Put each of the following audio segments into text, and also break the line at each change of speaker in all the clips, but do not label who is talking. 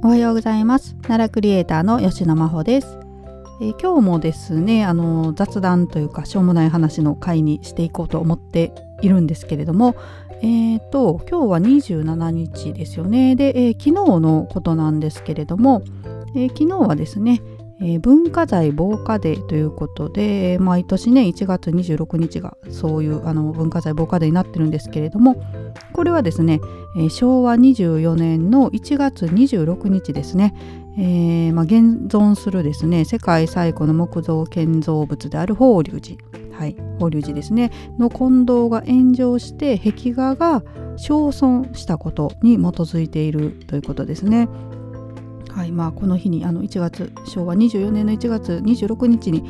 おはようございます。奈良クリエイターの吉野真帆です、えー、今日もですねあの雑談というかしょうもない話の回にしていこうと思っているんですけれどもえーと今日は27日ですよね。で、えー、昨日のことなんですけれども、えー、昨日はですねえー、文化財防火デーということで毎年ね1月26日がそういうあの文化財防火デーになってるんですけれどもこれはですね、えー、昭和24年の1月26日ですね、えーまあ、現存するですね世界最古の木造建造物である法隆寺はい、法隆寺ですねの金堂が炎上して壁画が焼損したことに基づいているということですね。いまあ、この日にあの1月昭和24年の1月26日に、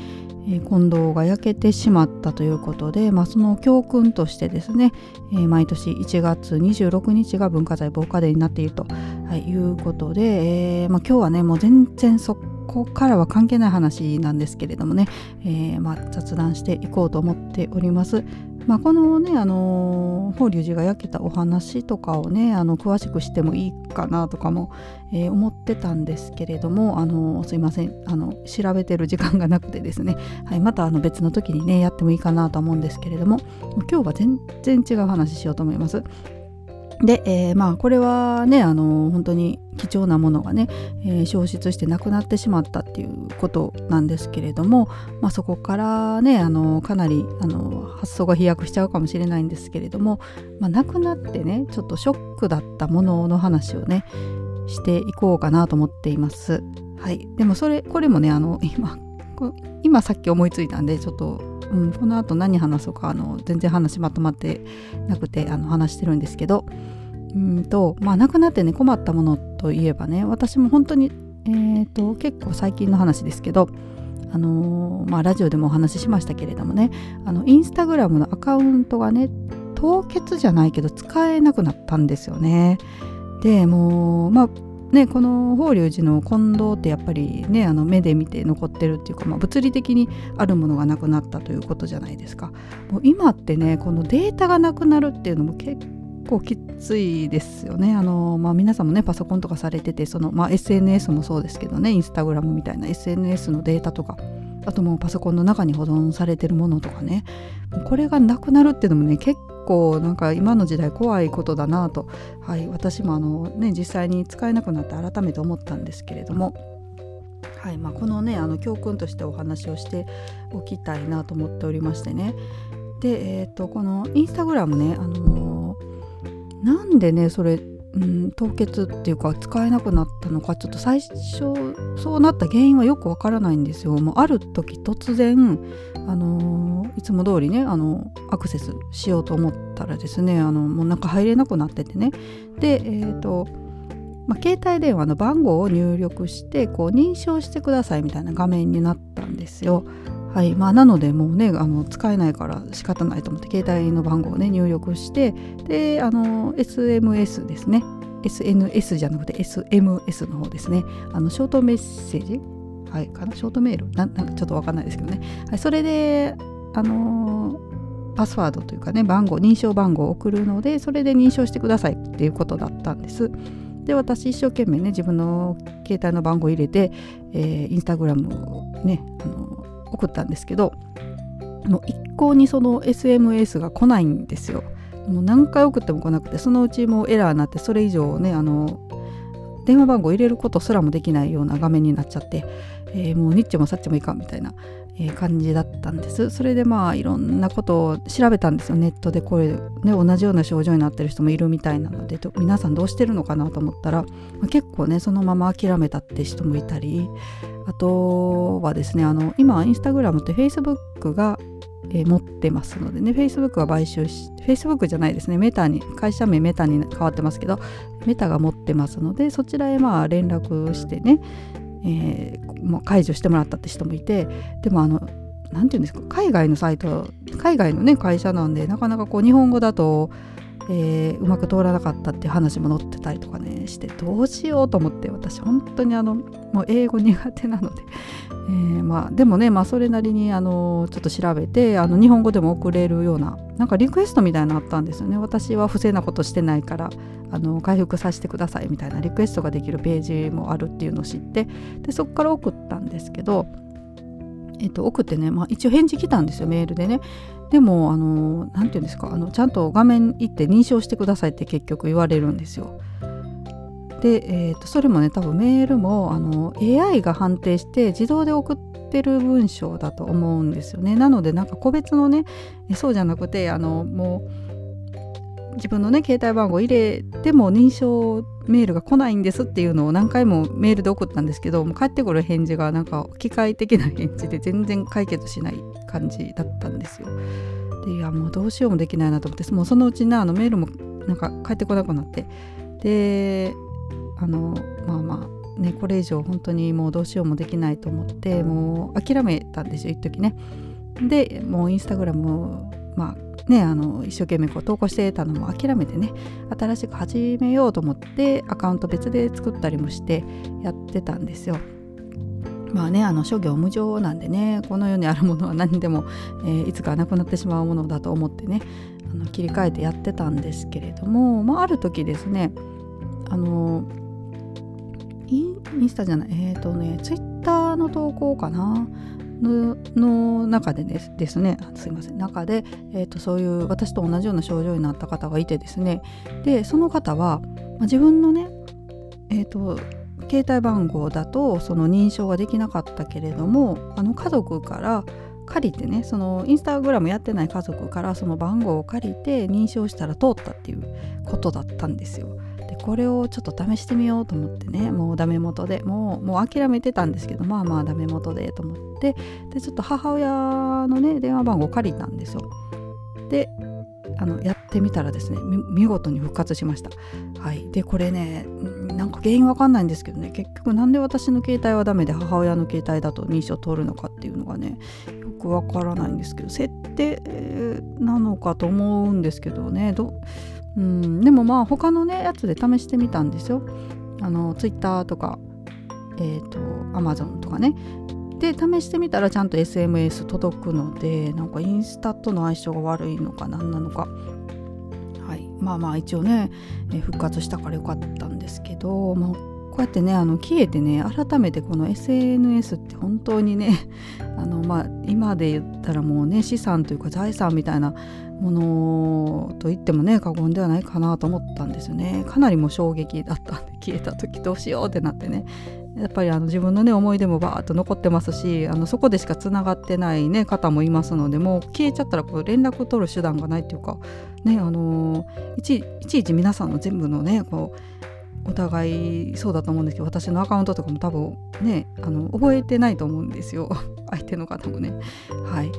えー、近藤が焼けてしまったということで、まあ、その教訓としてですね、えー、毎年1月26日が文化財防火デーになっていると、はい、いうことで、えーまあ、今日はねもう全然そこからは関係ない話なんですけれどもね、えーまあ、雑談していこうと思っております。まあ、このね、あの法隆寺が焼けたお話とかをねあの詳しくしてもいいかなとかも、えー、思ってたんですけれども、あのすいませんあの調べてる時間がなくてですね、はい、またあの別の時にねやってもいいかなと思うんですけれども今日は全然違う話しようと思います。で、えー、まあこれはねあの本当に貴重なものがね、えー、消失してなくなってしまったっていうことなんですけれども、まあ、そこからねあのかなりあの発想が飛躍しちゃうかもしれないんですけれども、まあ、なくなってねちょっとショックだったものの話をねしていこうかなと思っています。はい、でもそれこれもねあの今今さっき思いついたんでちょっとうん、この後何話そうかあの全然話まとまってなくてあの話してるんですけどうんとまあなくなってね困ったものといえばね私も本当に、えーと、結構最近の話ですけどあのー、まあラジオでもお話ししましたけれどもねあのインスタグラムのアカウントがね凍結じゃないけど使えなくなったんですよね。でもうまあね、この法隆寺の金堂ってやっぱりねあの目で見て残ってるっていうか、まあ、物理的にあるものがなくなったということじゃないですか。もう今ってねこのデータがなくなるっていうのも結構きついですよね。あの、まあ、皆さんもねパソコンとかされててその、まあ、SNS もそうですけどねインスタグラムみたいな SNS のデータとかあともうパソコンの中に保存されてるものとかねこれがなくなるっていうのもね結構なんか今の時代怖いことだなと、はい、私もあの、ね、実際に使えなくなって改めて思ったんですけれども。はいまあ、このねあの教訓としてお話をしておきたいなと思っておりましてねで、えーと、このインスタグラムね、あのー、なんでねそれうん、凍結っていうか使えなくなったのかちょっと最初そうなった原因はよくわからないんですよ。もうある時突然、あのー、つも通りねあのアクセスしようと思ったらですねあのもうなんか入れなくなっててね。でえっ、ー、とまあ、携帯電話の番号を入力してこう認証してくださいみたいな画面になったんですよ。はいまあ、なのでもうねあの使えないから仕方ないと思って携帯の番号をね入力してであの SMS ですね。SNS じゃなくて SMS の方ですね。あのショートメッセージ？はいかな？ショートメール？なんかちょっとわかんないですけどね、はい、それであのパスワードというかね番号認証番号を送るのでそれで認証してくださいっていうことだったんですで私一生懸命ね自分の携帯の番号入れて、えー、インスタグラムをねあの送ったんですけどもう一向にその SMS が来ないんですよ。もう何回送っても来なくてそのうちもうエラーになってそれ以上ねあの電話番号入れることすらもできないような画面になっちゃって、えー、もうニッチもサッチもいかんみたいな、感じだったんです。それでまあいろんなことを調べたんですよ。ネットでこれ、ね、同じような症状になってる人もいるみたいなので皆さんどうしてるのかなと思ったら、まあ、結構ねそのまま諦めたって人もいたりあとはですねあの今インスタグラムってフェイスブックが、え、持ってますのでねフェイスブックが買収しフェイスブックじゃないですねメタに会社名メタに変わってますけどメタが持ってますのでそちらへまあ連絡してね、えー、もう解除してもらったって人もいてでもあの何て言うんですか海外のサイト海外のね会社なんでなかなかこう日本語だとえー、うまく通らなかったっていう話も載ってたりとかねしてどうしようと思って私本当にあのもう英語苦手なので、えー、まあ、でもね、まあ、それなりにあのちょっと調べてあの日本語でも送れるようななんかリクエストみたいなのあったんですよね。私は不正なことしてないからあの回復させてくださいみたいなリクエストができるページもあるっていうのを知ってでそこから送ったんですけどえっと、送ってね、まあ、一応返事来たんですよメールでね。でもあの何て言うんですかあのちゃんと画面行って認証してくださいって結局言われるんですよ。で、えーと、それもね多分メールもあの AI が判定して自動で送ってる文章だと思うんですよね。なのでなんか個別のねそうじゃなくてあのもう自分のね携帯番号入れても認証メールが来ないんですっていうのを何回もメールで送ったんですけどもう返ってくる返事がなんか機械的な返事で全然解決しない感じだったんですよ。でいやもうどうしようもできないなと思ってもうそのうちなあのメールもなんか返ってこなくなってであのまあまあねこれ以上本当にもうどうしようもできないと思ってもう諦めたんですよ一時ね。でもうインスタグラムまあね、あの一生懸命こう投稿してたのも諦めてね新しく始めようと思ってアカウント別で作ったりもしてやってたんですよ。まあねあの諸行無常なんでねこの世にあるものは何でも、えー、いつかなくなってしまうものだと思ってねあの切り替えてやってたんですけれども、まあ、ある時ですねあのインスタじゃないえっ、ー、とねツイッターの投稿かなの中でですですねすいません中で、えーと、そういう私と同じような症状になった方がいてですねでその方は、まあ、自分のねえ、ー、と携帯番号だとその認証ができなかったけれどもあの家族から借りてねそのインスタグラムやってない家族からその番号を借りて認証したら通ったっていうことだったんですよ。でこれをちょっと試してみようと思ってねもうダメ元でもうもう諦めてたんですけどまあまあダメ元でと思ってでちょっと母親のね電話番号借りたんですよ。であのやってみたらですね見事に復活しました。はい。でこれねなんか原因わかんないんですけどね結局なんで私の携帯はダメで母親の携帯だと認証通るのかっていうのがねよくわからないんですけど設定なのかと思うんですけどねどうん。でもまあ他のねやつで試してみたんですよ。あのツイッターとかえっ、ー、とアマゾンとかね。で試してみたらちゃんと SMS 届くのでなんかインスタとの相性が悪いのか何なのか。はい。まあまあ一応ね、え復活したからよかったんですけど、まあ、こうやってねあの消えてね改めてこの SNS って本当にね あのまあ今で言ったらもうね資産というか財産みたいなものと言ってもね過言ではないかなと思ったんですよね。かなりも衝撃だったんで 消えた時どうしようってなってね。やっぱりあの自分のね思い出もバーッと残ってますしあのそこでしかつながってないね方もいますのでもう消えちゃったらこう連絡を取る手段がないっていうかねあのいちいちいち皆さんの全部のねこうお互いそうだと思うんですけど私のアカウントとかも多分ねあの覚えてないと思うんですよ。相手の方もね。はい。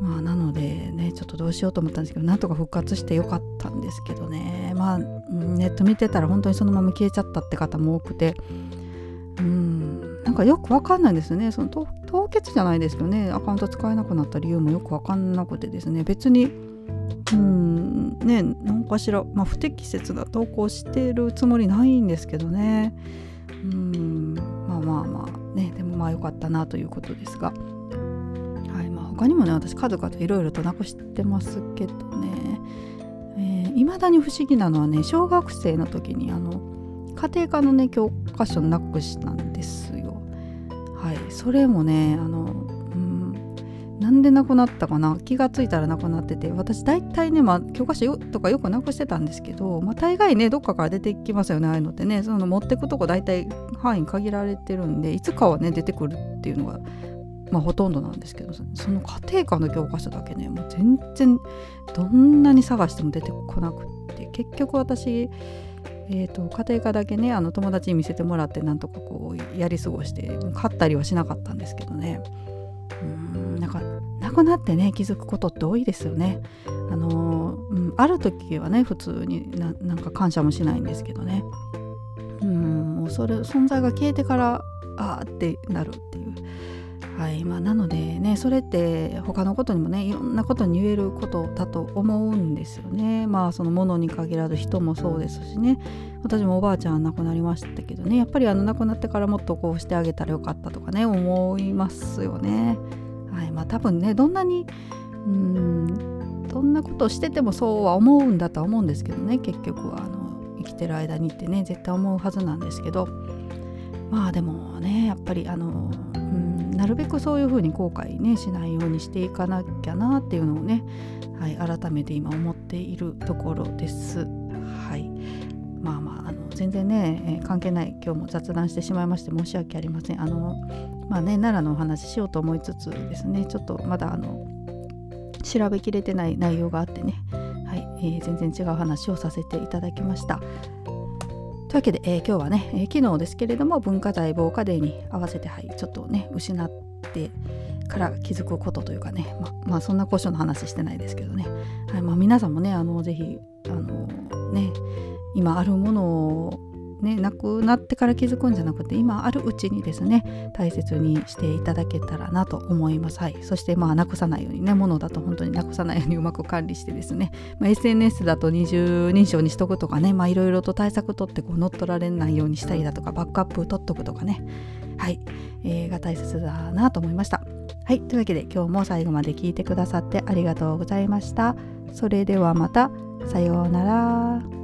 まあなのでねちょっとどうしようと思ったんですけどなんとか復活してよかったんですけどね。まあネット見てたら本当にそのまま消えちゃったって方も多くて。うんなんかよくわかんないですよね。その凍結じゃないですけどね。アカウント使えなくなった理由もよくわかんなくてですね。別にうん。ね何かしら、まあ、不適切な投稿してるつもりないんですけどね。うん。まあまあまあね。でもまあ良かったなということですが。はい。ま他にもね私数々いろいろとなくしてますけどね。いま、えー、だに不思議なのはね小学生の時にあの家庭科のね教科書なくしたんですよ。はい。それもねあのなんでなくなったかな？気がついたらなくなってて私大体ね、まあ、教科書とかよくなくしてたんですけど、まあ、大概ねどっかから出てきますよねああいうのってね。その持ってくとこ大体範囲限られてるんでいつかはね出てくるっていうのがまあ、ほとんどなんですけどその家庭科の教科書だけねもう全然どんなに探しても出てこなくって。結局私、えーと、家庭科だけねあの友達に見せてもらってなんとかこうやり過ごして買ったりはしなかったんですけどね。うん。くなってね気づくことって多いですよね。あのー、うん、ある時はね普通にななんか感謝もしないんですけどねうんもうそれ存在が消えてからああってなるっていうはいまあ、なのでねそれって他のことにもねいろんなことに言えることだと思うんですよね。まあそのものに限らず人もそうですしね私もおばあちゃん亡くなりましたけどねやっぱりあの亡くなってからもっとこうしてあげたらよかったとかね思いますよね。はいまあ、多分ねどんなにうんどんなことをしててもそうは思うんだとは思うんですけどね結局はあの生きてる間にってね絶対思うはずなんですけどまあでもねやっぱりあのうんなるべくそういうふうに後悔ねしないようにしていかなきゃなっていうのをね、はい、改めて今思っているところです。はいまあまああの全然ね、えー、関係ない今日も雑談してしまいまして申し訳ありません。あのまあね奈良のお話ししようと思いつつですねちょっとまだあの調べきれてない内容があってね、はいえー、全然違う話をさせていただきました。というわけで、えー、今日はね、えー、昨日ですけれども文化財防火デーに合わせて、はい、ちょっとね失ってから気づくことというかねままあそんな故障の話してないですけどね、はいまあ、皆さんもねあのぜひあのね今あるものをね、なくなってから気づくんじゃなくて今あるうちにですね大切にしていただけたらなと思います、はい、そしてまあなくさないようにねものだと本当になくさないようにうまく管理してですね、まあ、SNS だと二重認証にしとくとかねいろいろと対策取ってこう乗っ取られないようにしたりだとかバックアップ取っとくとかねはい、えー、が大切だなと思いました。はい。というわけで今日も最後まで聞いてくださってありがとうございました。それではまた。さようなら。